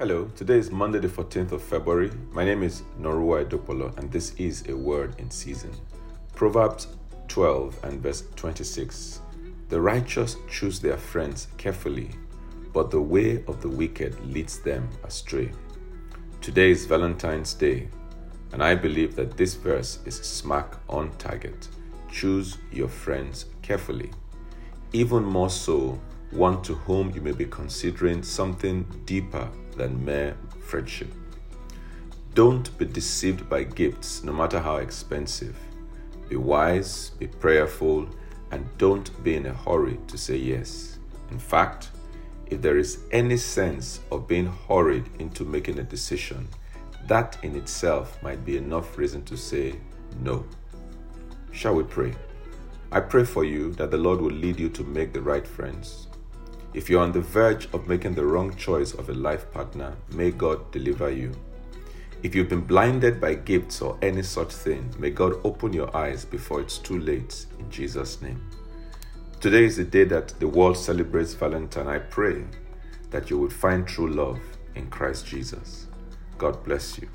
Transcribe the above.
Hello, today is Monday, the 14th of February. My name is Norua Edopolo, and this is a word in season. Proverbs 12 and verse 26 The righteous choose their friends carefully, but the way of the wicked leads them astray. Today is Valentine's Day, and I believe that this verse is smack on target. Choose your friends carefully. Even more so, one to whom you may be considering something deeper than mere friendship. Don't be deceived by gifts, no matter how expensive. Be wise, be prayerful, and don't be in a hurry to say yes. In fact, if there is any sense of being hurried into making a decision, that in itself might be enough reason to say no. Shall we pray? I pray for you that the Lord will lead you to make the right friends. If you're on the verge of making the wrong choice of a life partner, may God deliver you. If you've been blinded by gifts or any such thing, may God open your eyes before it's too late in Jesus' name. Today is the day that the world celebrates Valentine. I pray that you would find true love in Christ Jesus. God bless you.